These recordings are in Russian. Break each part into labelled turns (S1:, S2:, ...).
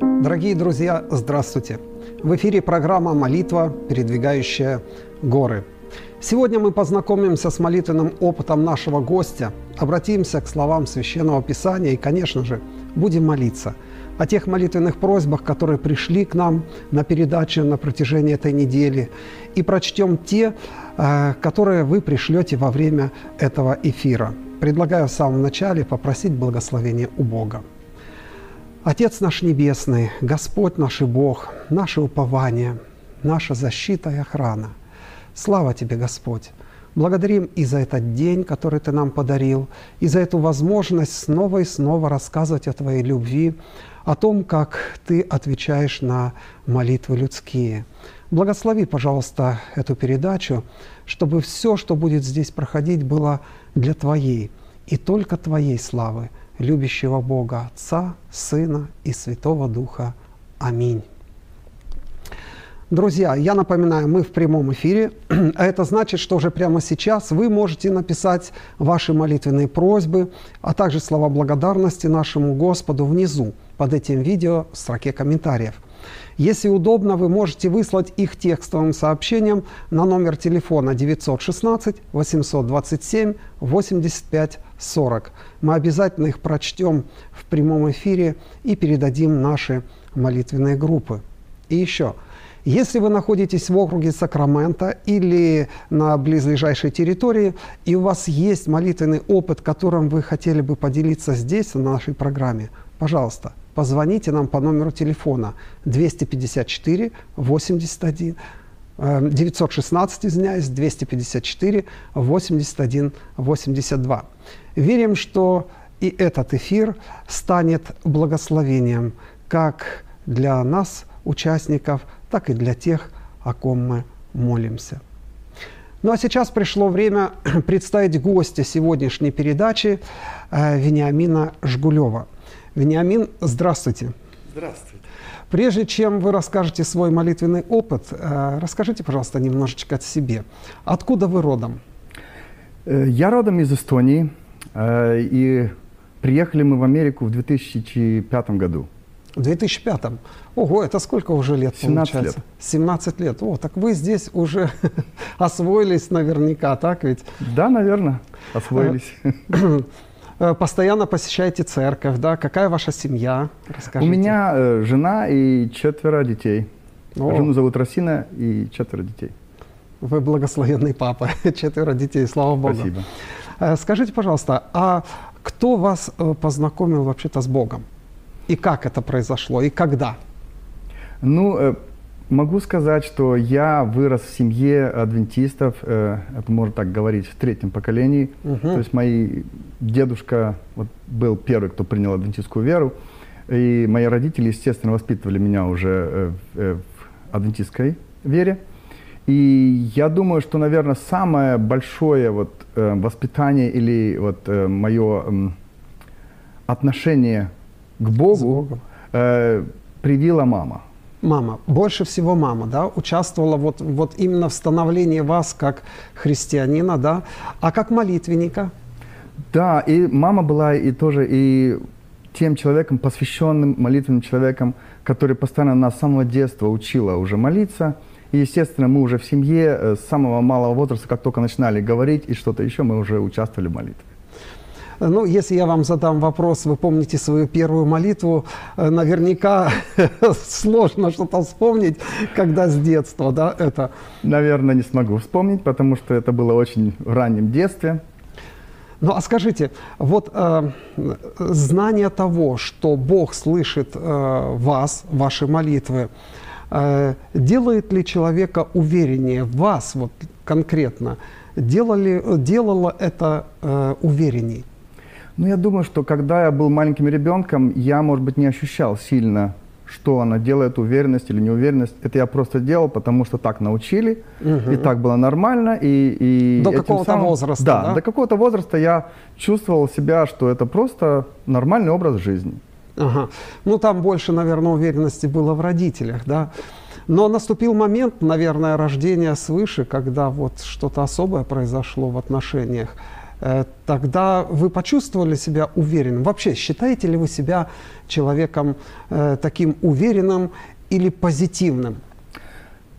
S1: Дорогие друзья, здравствуйте! В эфире программа «Молитва, передвигающая горы». Сегодня мы познакомимся с молитвенным опытом нашего гостя, обратимся к словам Священного Писания и, конечно же, будем молиться о тех молитвенных просьбах, которые пришли к нам на передачу на протяжении этой недели, и прочтем те, э, которые вы пришлете во время этого эфира. Предлагаю в самом начале попросить благословения у Бога. Отец наш Небесный, Господь наш и Бог, наше упование, наша защита и охрана. Слава Тебе, Господь! Благодарим и за этот день, который Ты нам подарил, и за эту возможность снова и снова рассказывать о Твоей любви, о том, как Ты отвечаешь на молитвы людские. Благослови, пожалуйста, эту передачу, чтобы все, что будет здесь проходить, было для Твоей и только Твоей славы – любящего Бога Отца, Сына и Святого Духа. Аминь. Друзья, я напоминаю, мы в прямом эфире, а это значит, что уже прямо сейчас вы можете написать ваши молитвенные просьбы, а также слова благодарности нашему Господу внизу под этим видео в строке комментариев – если удобно, вы можете выслать их текстовым сообщением на номер телефона 916 827 85 40. Мы обязательно их прочтем в прямом эфире и передадим наши молитвенные группы. И еще, если вы находитесь в округе Сакрамента или на близлежащей территории, и у вас есть молитвенный опыт, которым вы хотели бы поделиться здесь, на нашей программе, пожалуйста, позвоните нам по номеру телефона 254 81 916, извиняюсь, 254 81 82. Верим, что и этот эфир станет благословением как для нас, участников, так и для тех, о ком мы молимся. Ну а сейчас пришло время представить гостя сегодняшней передачи э, Вениамина Жгулева – Вениамин, здравствуйте.
S2: Здравствуйте.
S1: Прежде чем вы расскажете свой молитвенный опыт, э, расскажите, пожалуйста, немножечко о себе. Откуда вы родом?
S2: Э, я родом из Эстонии, э, и приехали мы в Америку в 2005 году.
S1: В 2005? Ого, это сколько уже лет
S2: 17
S1: получается?
S2: лет.
S1: 17 лет. О, так вы здесь уже освоились наверняка, так ведь?
S2: Да, наверное, освоились.
S1: Э, постоянно посещаете церковь, да? Какая ваша семья?
S2: Расскажите. У меня э, жена и четверо детей. О. Жену зовут Росина и четверо детей.
S1: Вы благословенный папа, четверо детей, слава Богу.
S2: Спасибо.
S1: Э, скажите, пожалуйста, а кто вас э, познакомил вообще-то с Богом? И как это произошло? И когда?
S2: Ну, Могу сказать, что я вырос в семье адвентистов, э, это можно так говорить, в третьем поколении. Угу. То есть мой дедушка вот, был первый, кто принял адвентистскую веру. И мои родители, естественно, воспитывали меня уже э, э, в адвентистской вере. И я думаю, что, наверное, самое большое вот, э, воспитание или вот, э, мое э, отношение к Богу э, привила мама.
S1: Мама, больше всего мама, да, участвовала вот, вот именно в становлении вас как христианина, да, а как молитвенника?
S2: Да, и мама была и тоже и тем человеком, посвященным молитвенным человеком, который постоянно нас с самого детства учила уже молиться. И, естественно, мы уже в семье э, с самого малого возраста, как только начинали говорить и что-то еще, мы уже участвовали в молитве.
S1: Ну, если я вам задам вопрос, вы помните свою первую молитву, э, наверняка сложно что-то вспомнить, когда с детства, да, это?
S2: Наверное, не смогу вспомнить, потому что это было очень в раннем детстве.
S1: Ну, а скажите, вот э, знание того, что Бог слышит э, вас, ваши молитвы, э, делает ли человека увереннее в вас, вот конкретно, делали, делало это э, уверенней?
S2: Ну, я думаю, что когда я был маленьким ребенком, я, может быть, не ощущал сильно, что она делает, уверенность или неуверенность. Это я просто делал, потому что так научили, угу. и так было нормально. И,
S1: и до какого-то самым, возраста,
S2: да? Да, до какого-то возраста я чувствовал себя, что это просто нормальный образ жизни.
S1: Ага. Ну, там больше, наверное, уверенности было в родителях, да? Но наступил момент, наверное, рождения свыше, когда вот что-то особое произошло в отношениях. Э, тогда вы почувствовали себя уверенным. Вообще, считаете ли вы себя человеком э, таким уверенным или позитивным?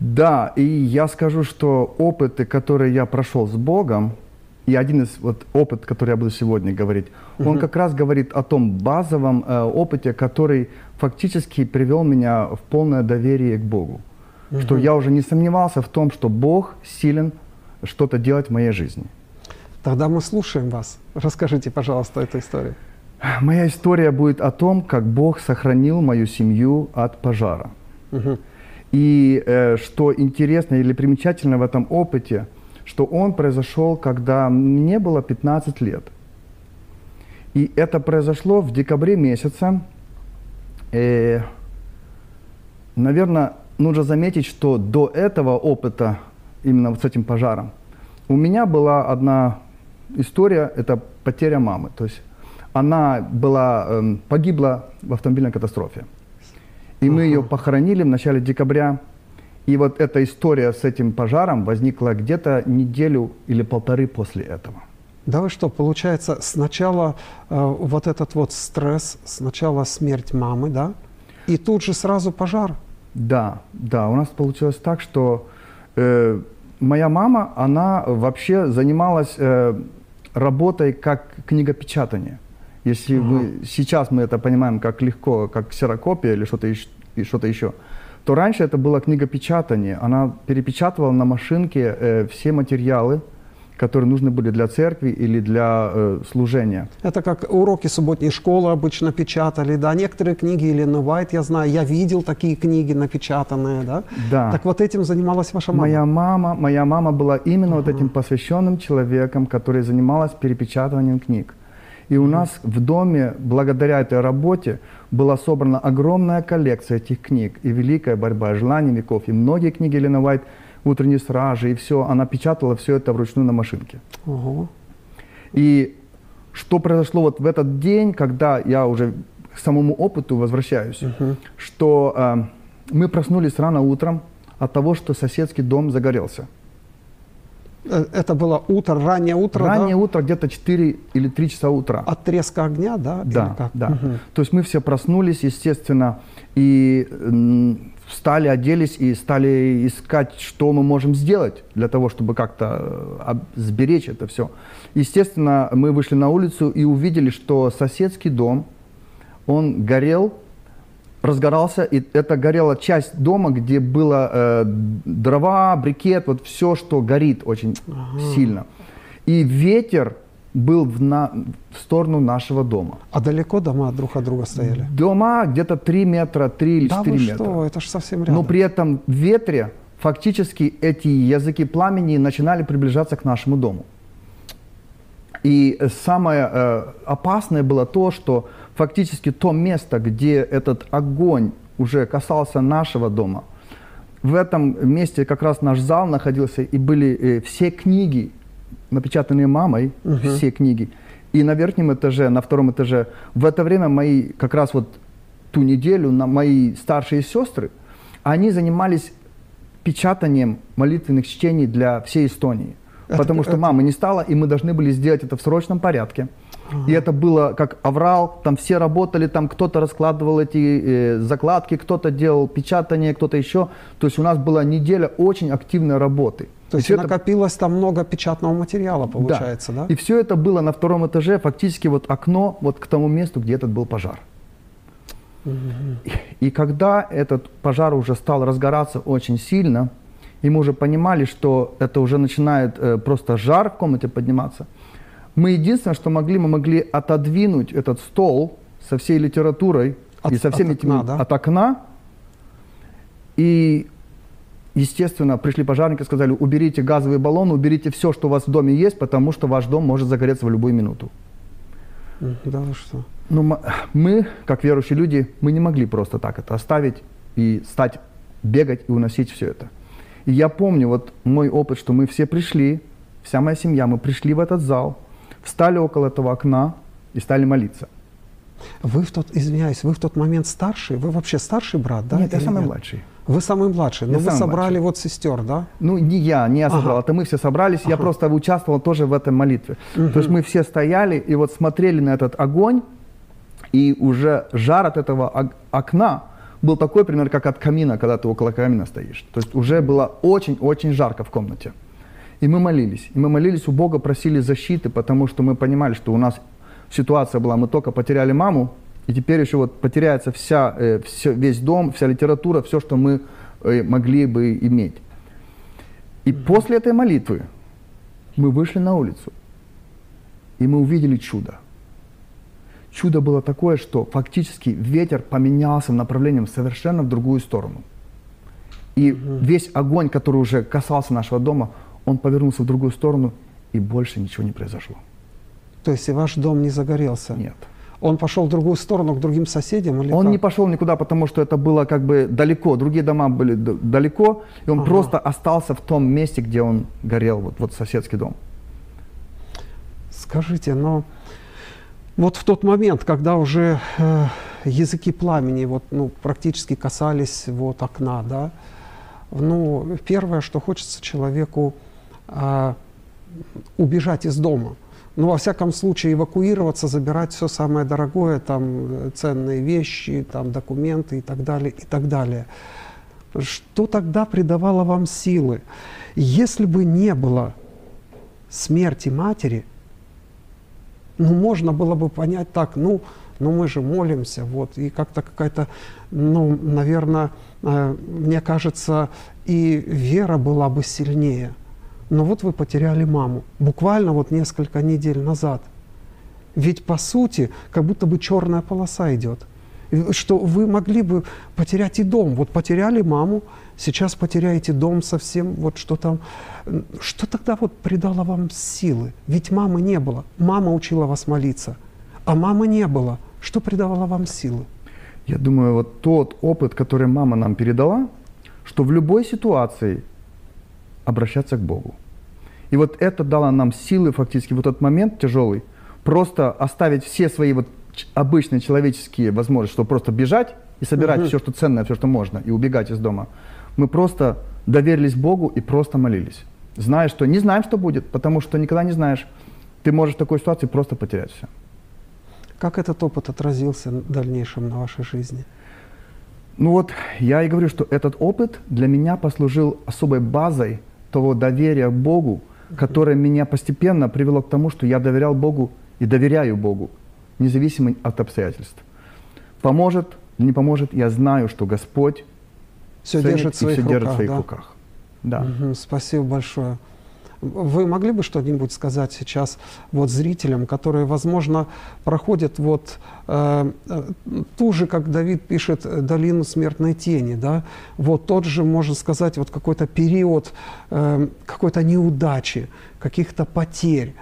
S2: Да, и я скажу, что опыты, которые я прошел с Богом, и один из вот опыт, который я буду сегодня говорить, угу. он как раз говорит о том базовом э, опыте, который фактически привел меня в полное доверие к Богу. Угу. Что я уже не сомневался в том, что Бог силен что-то делать в моей жизни.
S1: Тогда мы слушаем вас. Расскажите, пожалуйста, эту историю.
S2: Моя история будет о том, как Бог сохранил мою семью от пожара. Угу. И э, что интересно или примечательно в этом опыте, что он произошел, когда мне было 15 лет. И это произошло в декабре месяце. Э, наверное, нужно заметить, что до этого опыта, именно вот с этим пожаром, у меня была одна история, это потеря мамы. То есть она была, э, погибла в автомобильной катастрофе. И мы ее похоронили в начале декабря. И вот эта история с этим пожаром возникла где-то неделю или полторы после этого.
S1: Да вы что, получается, сначала э, вот этот вот стресс, сначала смерть мамы, да, и тут же сразу пожар.
S2: Да, да, у нас получилось так, что э, моя мама, она вообще занималась э, работой как книгопечатание. Если угу. мы, сейчас мы это понимаем как легко, как ксерокопия или что-то что еще, то раньше это было книгопечатание. Она перепечатывала на машинке э, все материалы, которые нужны были для церкви или для э, служения.
S1: Это как уроки субботней школы обычно печатали, да, некоторые книги Елены Уайт, я знаю, я видел такие книги напечатанные, да?
S2: Да.
S1: Так вот этим занималась ваша мама?
S2: Моя мама, моя мама была именно uh-huh. вот этим посвященным человеком, который занималась перепечатыванием книг. И у нас в доме, благодаря этой работе, была собрана огромная коллекция этих книг. И «Великая борьба», «Желание веков», и многие книги Елены Уайт, «Утренние стражи», и все. Она печатала все это вручную на машинке. Ого. И что произошло вот в этот день, когда я уже к самому опыту возвращаюсь, угу. что э, мы проснулись рано утром от того, что соседский дом загорелся.
S1: Э, это было утро, раннее утро,
S2: Раннее да? утро, где-то 4 или 3 часа утра.
S1: От треска огня, да?
S2: Да, да. Угу. То есть мы все проснулись, естественно, и встали, оделись и стали искать, что мы можем сделать для того, чтобы как-то э, сберечь это все. Естественно, мы вышли на улицу и увидели, что соседский дом, он горел разгорался, и это горела часть дома, где было э, дрова, брикет, вот все, что горит очень ага. сильно. И ветер был в, на, в сторону нашего дома.
S1: А далеко дома друг от друга стояли?
S2: Дома где-то 3 метра, 3 или 4
S1: да
S2: метра.
S1: что, это же совсем рядом.
S2: Но при этом в ветре фактически эти языки пламени начинали приближаться к нашему дому. И самое э, опасное было то, что фактически то место, где этот огонь уже касался нашего дома, в этом месте как раз наш зал находился, и были э, все книги, напечатанные мамой, угу. все книги. И на верхнем этаже, на втором этаже, в это время мои, как раз вот ту неделю, на мои старшие сестры, они занимались печатанием молитвенных чтений для всей Эстонии. Это, потому что это... мамы не стало, и мы должны были сделать это в срочном порядке. И это было как аврал, там все работали, там кто-то раскладывал эти э, закладки, кто-то делал печатание, кто-то еще. То есть у нас была неделя очень активной работы.
S1: То есть накопилось это... там много печатного материала, получается, да.
S2: да? И все это было на втором этаже, фактически вот окно вот к тому месту, где этот был пожар. Угу. И, и когда этот пожар уже стал разгораться очень сильно, и мы уже понимали, что это уже начинает э, просто жар в комнате подниматься, мы единственное, что могли, мы могли отодвинуть этот стол со всей литературой от, и со всеми от этими окна, да? от окна. И, естественно, пришли пожарники, сказали, уберите газовый баллон, уберите все, что у вас в доме есть, потому что ваш дом может загореться в любую минуту.
S1: Да вы что?
S2: Ну, мы, как верующие люди, мы не могли просто так это оставить и стать бегать и уносить все это. И я помню вот мой опыт, что мы все пришли, вся моя семья, мы пришли в этот зал, встали около этого окна и стали молиться.
S1: Вы в тот, извиняюсь, вы в тот момент старший? Вы вообще старший брат, да?
S2: Нет, я самый нет? младший.
S1: Вы самый младший, но
S2: Я
S1: вы собрали
S2: младший.
S1: вот сестер, да?
S2: Ну, не я, не я
S1: Ага.
S2: собрал, это мы все собрались, я просто участвовал тоже в этой молитве. То есть мы все стояли и вот смотрели на этот огонь, и уже жар от этого ог- окна был такой, примерно, как от камина, когда ты около камина стоишь. То есть уже было очень-очень жарко в комнате. И мы молились. И мы молились у Бога, просили защиты, потому что мы понимали, что у нас ситуация была, мы только потеряли маму, и теперь еще вот потеряется вся, э, всё- весь дом, вся литература, все, что мы э, могли бы иметь. И после этой молитвы мы вышли на улицу, и мы увидели чудо. Чудо было такое, что фактически ветер поменялся направлением совершенно в другую сторону. И весь огонь, который уже касался нашего дома, он повернулся в другую сторону, и больше ничего не произошло.
S1: То есть и ваш дом не загорелся?
S2: Нет.
S1: Он пошел в другую сторону, к другим соседям? Или
S2: Он
S1: как?
S2: не пошел никуда, потому что это было как бы далеко, другие дома были далеко, и он
S1: Ага.
S2: просто остался в том месте, где он горел, вот, вот соседский дом.
S1: Скажите, но вот в тот момент, когда уже э, языки пламени вот, ну, практически касались вот окна, да, ну, первое, что хочется человеку а, убежать из дома. Ну, во всяком случае, эвакуироваться, забирать все самое дорогое, там, э, ценные вещи, там, документы и так далее, и так далее. Что тогда придавало вам силы? Если бы не было смерти матери, ну, можно было бы понять так, ну, ну мы же молимся, вот, и как-то какая-то, ну, наверное, э, мне кажется, и вера была бы сильнее. Но вот вы потеряли маму, буквально вот несколько недель назад. Ведь по сути, как будто бы черная полоса идет. Что вы могли бы потерять и дом. Вот потеряли маму, сейчас потеряете дом совсем, вот что там. Что тогда вот придало вам силы? Ведь мамы не было. Мама учила вас молиться, а мамы не было. Что придавало вам силы?
S2: Я думаю, вот тот опыт, который мама нам передала, что в любой ситуации обращаться к Богу. И вот это дало нам силы фактически в этот момент тяжелый, просто оставить все свои вот обычные человеческие возможности, чтобы просто бежать и собирать
S1: Мгм.
S2: все, что ценное, все, что можно, и убегать из дома. Мы просто доверились Богу и просто молились. Зная, что не знаем, что будет, потому что никогда не знаешь. Ты можешь в такой ситуации просто потерять все.
S1: Как этот опыт отразился в дальнейшем на вашей жизни?
S2: Ну вот, я и говорю, что этот опыт для меня послужил особой базой того доверия Богу, которое меня постепенно привело к тому, что я доверял Богу и доверяю Богу, независимо от обстоятельств. Поможет, не поможет, я знаю, что Господь
S1: Все держит в
S2: и
S1: руках,
S2: держит в своих
S1: да?
S2: руках. Да.
S1: Мгм, спасибо большое. Вы могли бы что-нибудь сказать сейчас вот зрителям, которые, возможно, проходят вот э, э, ту же, как Давид пишет, э, долину смертной тени, да? Вот тот же, можно сказать, вот какой-то период э, какой-то неудачи, каких-то потерь.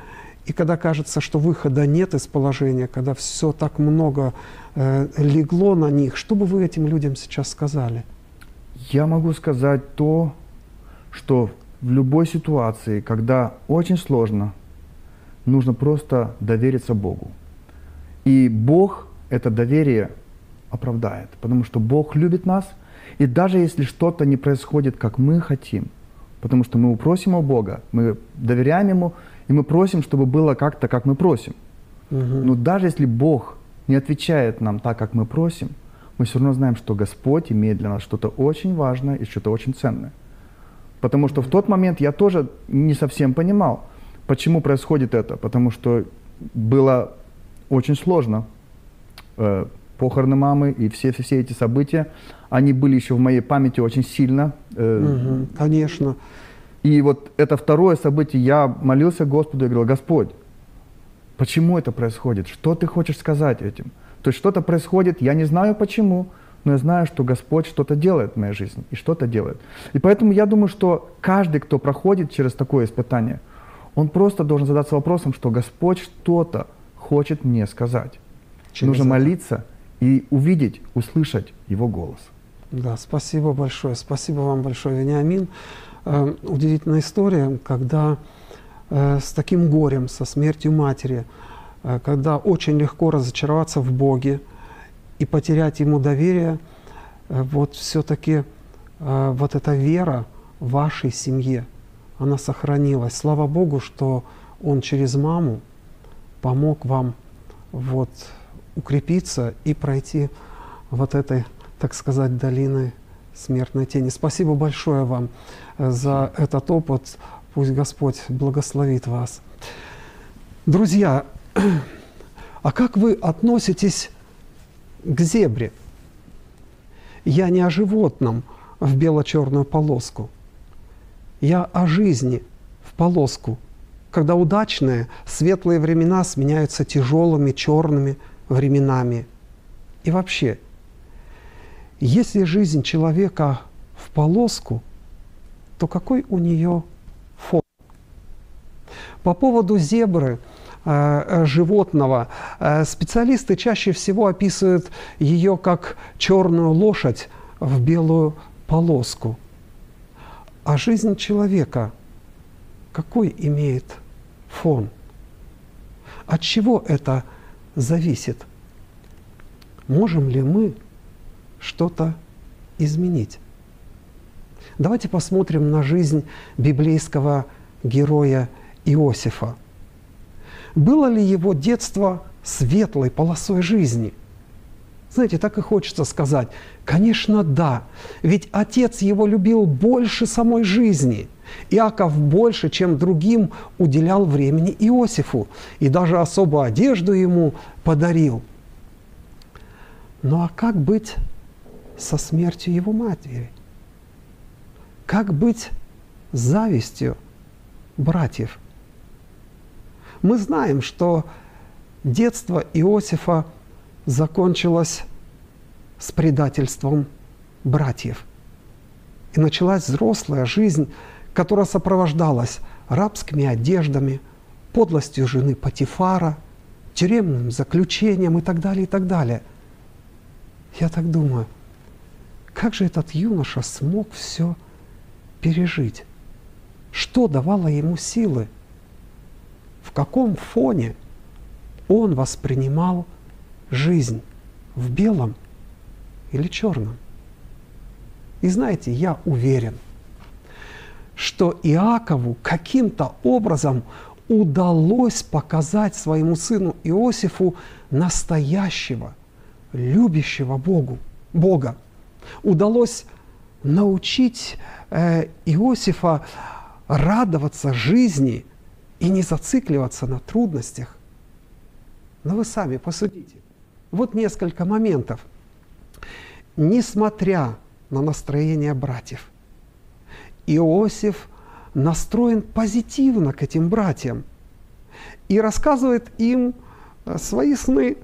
S1: И когда кажется, что выхода нет из положения, когда все так много э, легло на них, что бы вы этим людям сейчас сказали?
S2: Я могу сказать то, что в любой ситуации, когда очень сложно, нужно просто довериться Богу. И Бог это доверие оправдает, потому что Бог любит нас, и даже если что-то не происходит, как мы хотим, потому что мы упросим у Бога, мы доверяем Ему, и мы просим, чтобы было как-то, как мы просим.
S1: Мгм.
S2: Но даже если Бог не отвечает нам так, как мы просим, мы все равно знаем, что Господь имеет для нас что-то очень важное и что-то очень ценное. Потому что в тот момент я тоже не совсем понимал, почему происходит это. Потому что было очень сложно. Э, похороны мамы и все, все, все эти события, они были еще в моей памяти очень сильно. Э,
S1: Мгм, Конечно.
S2: и вот это второе событие, я молился Господу и говорил, Господь, почему это происходит? Что ты хочешь сказать этим? То есть что-то происходит, я не знаю почему, но я знаю, что Господь что-то делает в моей жизни и что-то делает. И поэтому я думаю, что каждый, кто проходит через такое испытание, он просто должен задаться вопросом, что Господь что-то хочет мне сказать.
S1: Через
S2: Нужно
S1: это.
S2: молиться и увидеть, услышать Его голос.
S1: Да, спасибо большое. Спасибо вам большое, Вениамин. Э, удивительная история, когда э, с таким горем, со смертью матери, э, когда очень легко разочароваться в Боге и потерять Ему доверие, э, вот все-таки э, вот эта вера в вашей семье, она сохранилась. Слава Богу, что Он через маму помог вам вот укрепиться и пройти вот этой, так сказать, долиной смертной тени. Спасибо большое вам э, за этот опыт. Пусть Господь благословит вас. Друзья, а как вы относитесь к зебре? Я не о животном в бело-черную полоску. Я о жизни в полоску, когда удачные, светлые времена сменяются тяжелыми, черными временами. И вообще, если жизнь человека в полоску, то какой у нее фон? По поводу зебры – животного. Э, специалисты чаще всего описывают ее как черную лошадь в белую полоску. А жизнь человека какой имеет фон? От чего это зависит? Можем ли мы что-то изменить? Давайте посмотрим на жизнь библейского героя Иосифа – было ли его детство светлой полосой жизни? Знаете, так и хочется сказать. Конечно, да. Ведь отец его любил больше самой жизни. Иаков больше, чем другим, уделял времени Иосифу и даже особую одежду ему подарил. Ну а как быть со смертью его матери? Как быть завистью братьев? Мы знаем, что детство Иосифа закончилось с предательством братьев. И началась взрослая жизнь, которая сопровождалась рабскими одеждами, подлостью жены Патифара, тюремным заключением и так далее, и так далее. Я так думаю, как же этот юноша смог все пережить? Что давало ему силы – каком фоне он воспринимал жизнь в белом или черном. И знаете, я уверен, что Иакову каким-то образом удалось показать своему сыну Иосифу настоящего, любящего Богу, Бога. Удалось научить э, Иосифа радоваться жизни и не зацикливаться на трудностях. Но вы сами посудите. Вот несколько моментов. Несмотря на настроение братьев, Иосиф настроен позитивно к этим братьям и рассказывает им э, свои сны,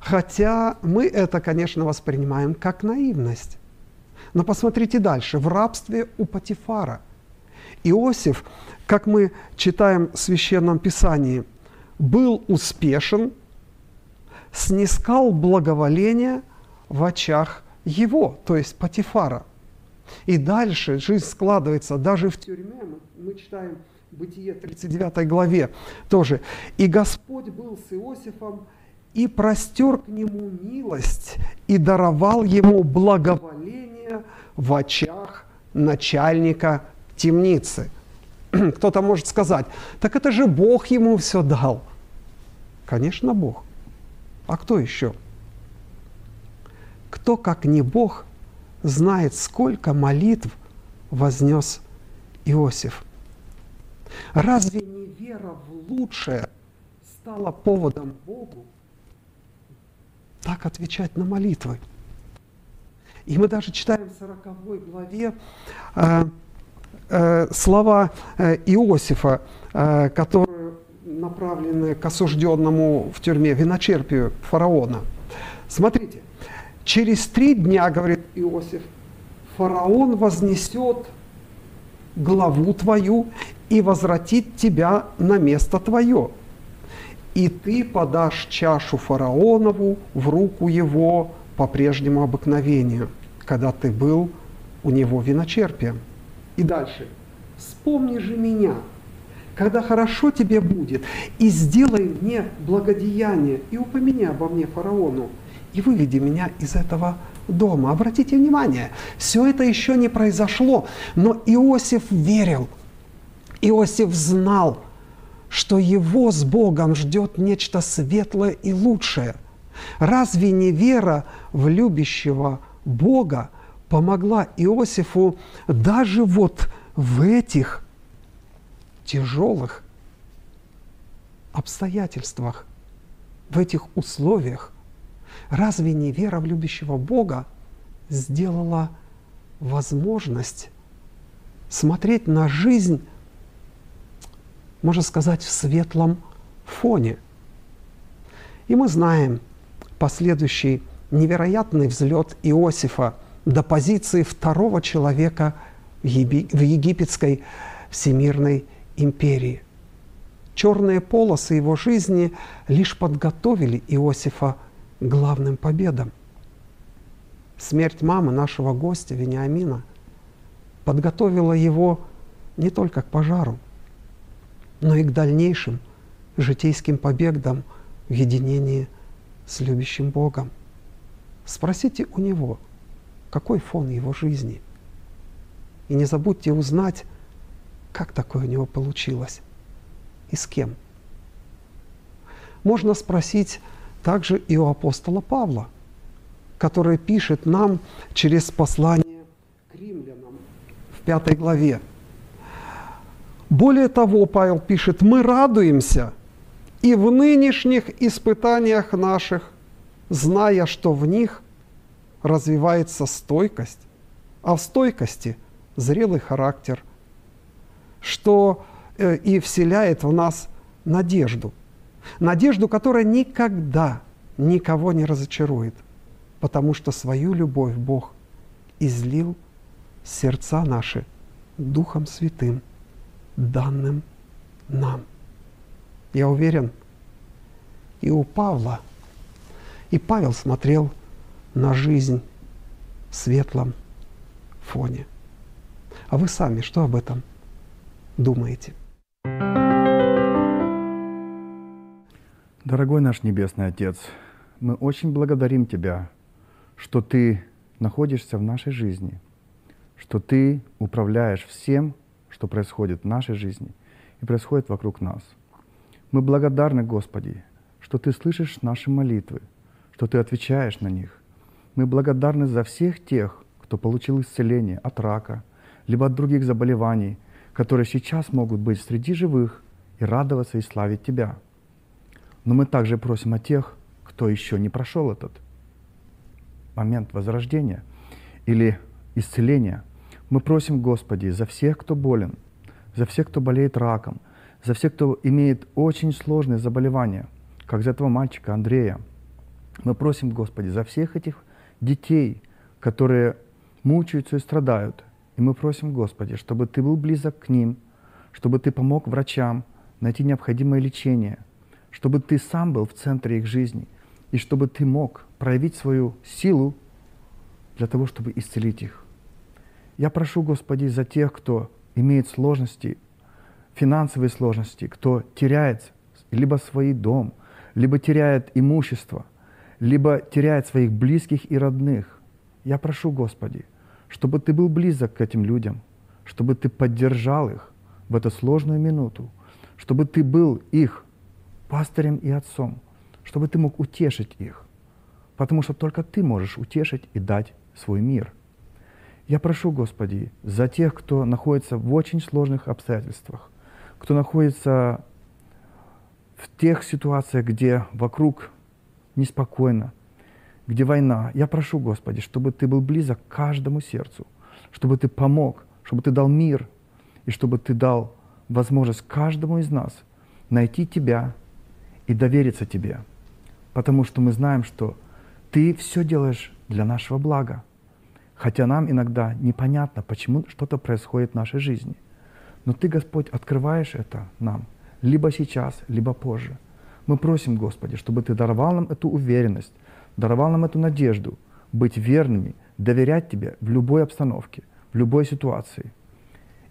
S1: хотя мы это, конечно, воспринимаем как наивность. Но посмотрите дальше. В рабстве у Патифара Иосиф как мы читаем в Священном Писании, был успешен, снискал благоволение в очах его, то есть Патифара. И дальше жизнь складывается даже в тюрьме. Мы, мы читаем Бытие 39 главе тоже. «И Господь был с Иосифом, и простер к нему милость, и даровал ему благоволение в очах начальника темницы». Кто-то может сказать, так это же Бог ему все дал. Конечно, Бог. А кто еще? Кто, как не Бог, знает, сколько молитв вознес Иосиф? Разве не вера в лучшее стала поводом Богу так отвечать на молитвы? И мы даже читаем в 40 главе, э, слова э, Иосифа, э, которые направлены к осужденному в тюрьме виночерпию фараона. Смотрите, через три дня, говорит Иосиф, фараон вознесет главу твою и возвратит тебя на место твое. И ты подашь чашу фараонову в руку его по прежнему обыкновению, когда ты был у него виночерпием. И дальше. Вспомни же меня, когда хорошо тебе будет, и сделай мне благодеяние, и упомяни обо мне фараону, и выведи меня из этого дома. Обратите внимание, все это еще не произошло, но Иосиф верил, Иосиф знал, что его с Богом ждет нечто светлое и лучшее. Разве не вера в любящего Бога помогла Иосифу даже вот в этих тяжелых обстоятельствах, в этих условиях, разве не вера в любящего Бога сделала возможность смотреть на жизнь, можно сказать, в светлом фоне? И мы знаем последующий невероятный взлет Иосифа до позиции второго человека в египетской всемирной империи. Черные полосы его жизни лишь подготовили Иосифа к главным победам. Смерть мамы нашего гостя Вениамина подготовила его не только к пожару, но и к дальнейшим житейским побегам в единении с любящим Богом. Спросите у него, какой фон его жизни. И не забудьте узнать, как такое у него получилось и с кем. Можно спросить также и у апостола Павла, который пишет нам через послание к римлянам в пятой главе. Более того, Павел пишет, мы радуемся и в нынешних испытаниях наших, зная, что в них развивается стойкость, а в стойкости зрелый характер, что э, и вселяет в нас надежду. Надежду, которая никогда никого не разочарует, потому что свою любовь Бог излил сердца наши Духом Святым, данным нам. Я уверен, и у Павла, и Павел смотрел на жизнь в светлом фоне. А вы сами что об этом думаете?
S2: Дорогой наш Небесный Отец, мы очень благодарим Тебя, что Ты находишься в нашей жизни, что Ты управляешь всем, что происходит в нашей жизни и происходит вокруг нас. Мы благодарны, Господи, что Ты слышишь наши молитвы, что Ты отвечаешь на них. Мы благодарны за всех тех, кто получил исцеление от рака, либо от других заболеваний, которые сейчас могут быть среди живых и радоваться и славить Тебя – но мы также просим о тех, кто еще не прошел этот момент возрождения или исцеления. Мы просим, Господи, за всех, кто болен, за всех, кто болеет раком, за всех, кто имеет очень сложные заболевания, как за этого мальчика Андрея. Мы просим, Господи, за всех этих детей, которые мучаются и страдают. И мы просим, Господи, чтобы Ты был близок к ним, чтобы Ты помог врачам найти необходимое лечение – чтобы ты сам был в центре их жизни, и чтобы ты мог проявить свою силу для того, чтобы исцелить их. Я прошу, Господи, за тех, кто имеет сложности, финансовые сложности, кто теряет либо свой дом, либо теряет имущество, либо теряет своих близких и родных. Я прошу, Господи, чтобы Ты был близок к этим людям, чтобы Ты поддержал их в эту сложную минуту, чтобы Ты был их пастырем и отцом, чтобы ты мог утешить их, потому что только ты можешь утешить и дать свой мир. Я прошу, Господи, за тех, кто находится в очень сложных обстоятельствах, кто находится в тех ситуациях, где вокруг неспокойно, где война. Я прошу, Господи, чтобы Ты был близок к каждому сердцу, чтобы Ты помог, чтобы Ты дал мир, и чтобы Ты дал возможность каждому из нас найти Тебя и довериться Тебе, потому что мы знаем, что Ты все делаешь для нашего блага, хотя нам иногда непонятно, почему что-то происходит в нашей жизни. Но Ты, Господь, открываешь это нам, либо сейчас, либо позже. Мы просим, Господи, чтобы Ты даровал нам эту уверенность, даровал нам эту надежду, быть верными, доверять Тебе в любой обстановке, в любой ситуации.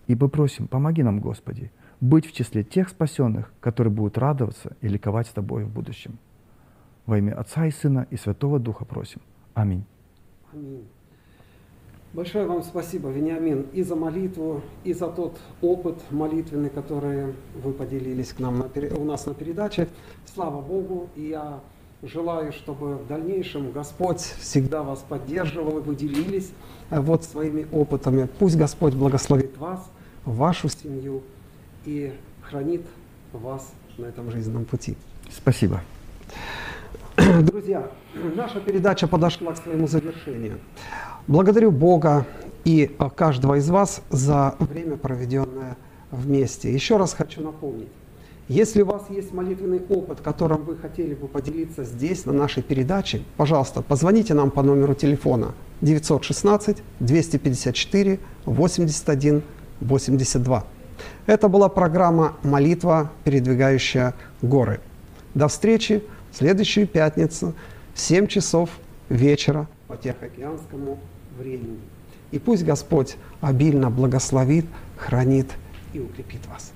S2: И мы просим, помоги нам, Господи, быть в числе тех спасенных, которые будут радоваться и ликовать с Тобой в будущем. Во имя Отца и Сына и Святого Духа просим. Аминь.
S1: Аминь. Большое вам спасибо, Вениамин, и за молитву, и за тот опыт молитвенный, который вы поделились к нам на, у нас на передаче. Слава Богу, и я желаю, чтобы в дальнейшем Господь всегда вас поддерживал, и вы делились э, вот своими опытами. Пусть Господь благословит вас, вашу семью и хранит вас на этом жизненном пути.
S2: Спасибо.
S1: Друзья, наша передача подошла к своему завершению. Благодарю Бога и э, каждого из вас за время, проведенное вместе. Еще раз хочу напомнить, если у вас есть молитвенный опыт, которым вы хотели бы поделиться здесь, на нашей передаче, пожалуйста, позвоните нам по номеру телефона 916 254 81 82. Это была программа «Молитва, передвигающая горы». До встречи в следующую пятницу в 7 часов вечера по Тихоокеанскому времени. И пусть Господь обильно благословит, хранит и укрепит вас.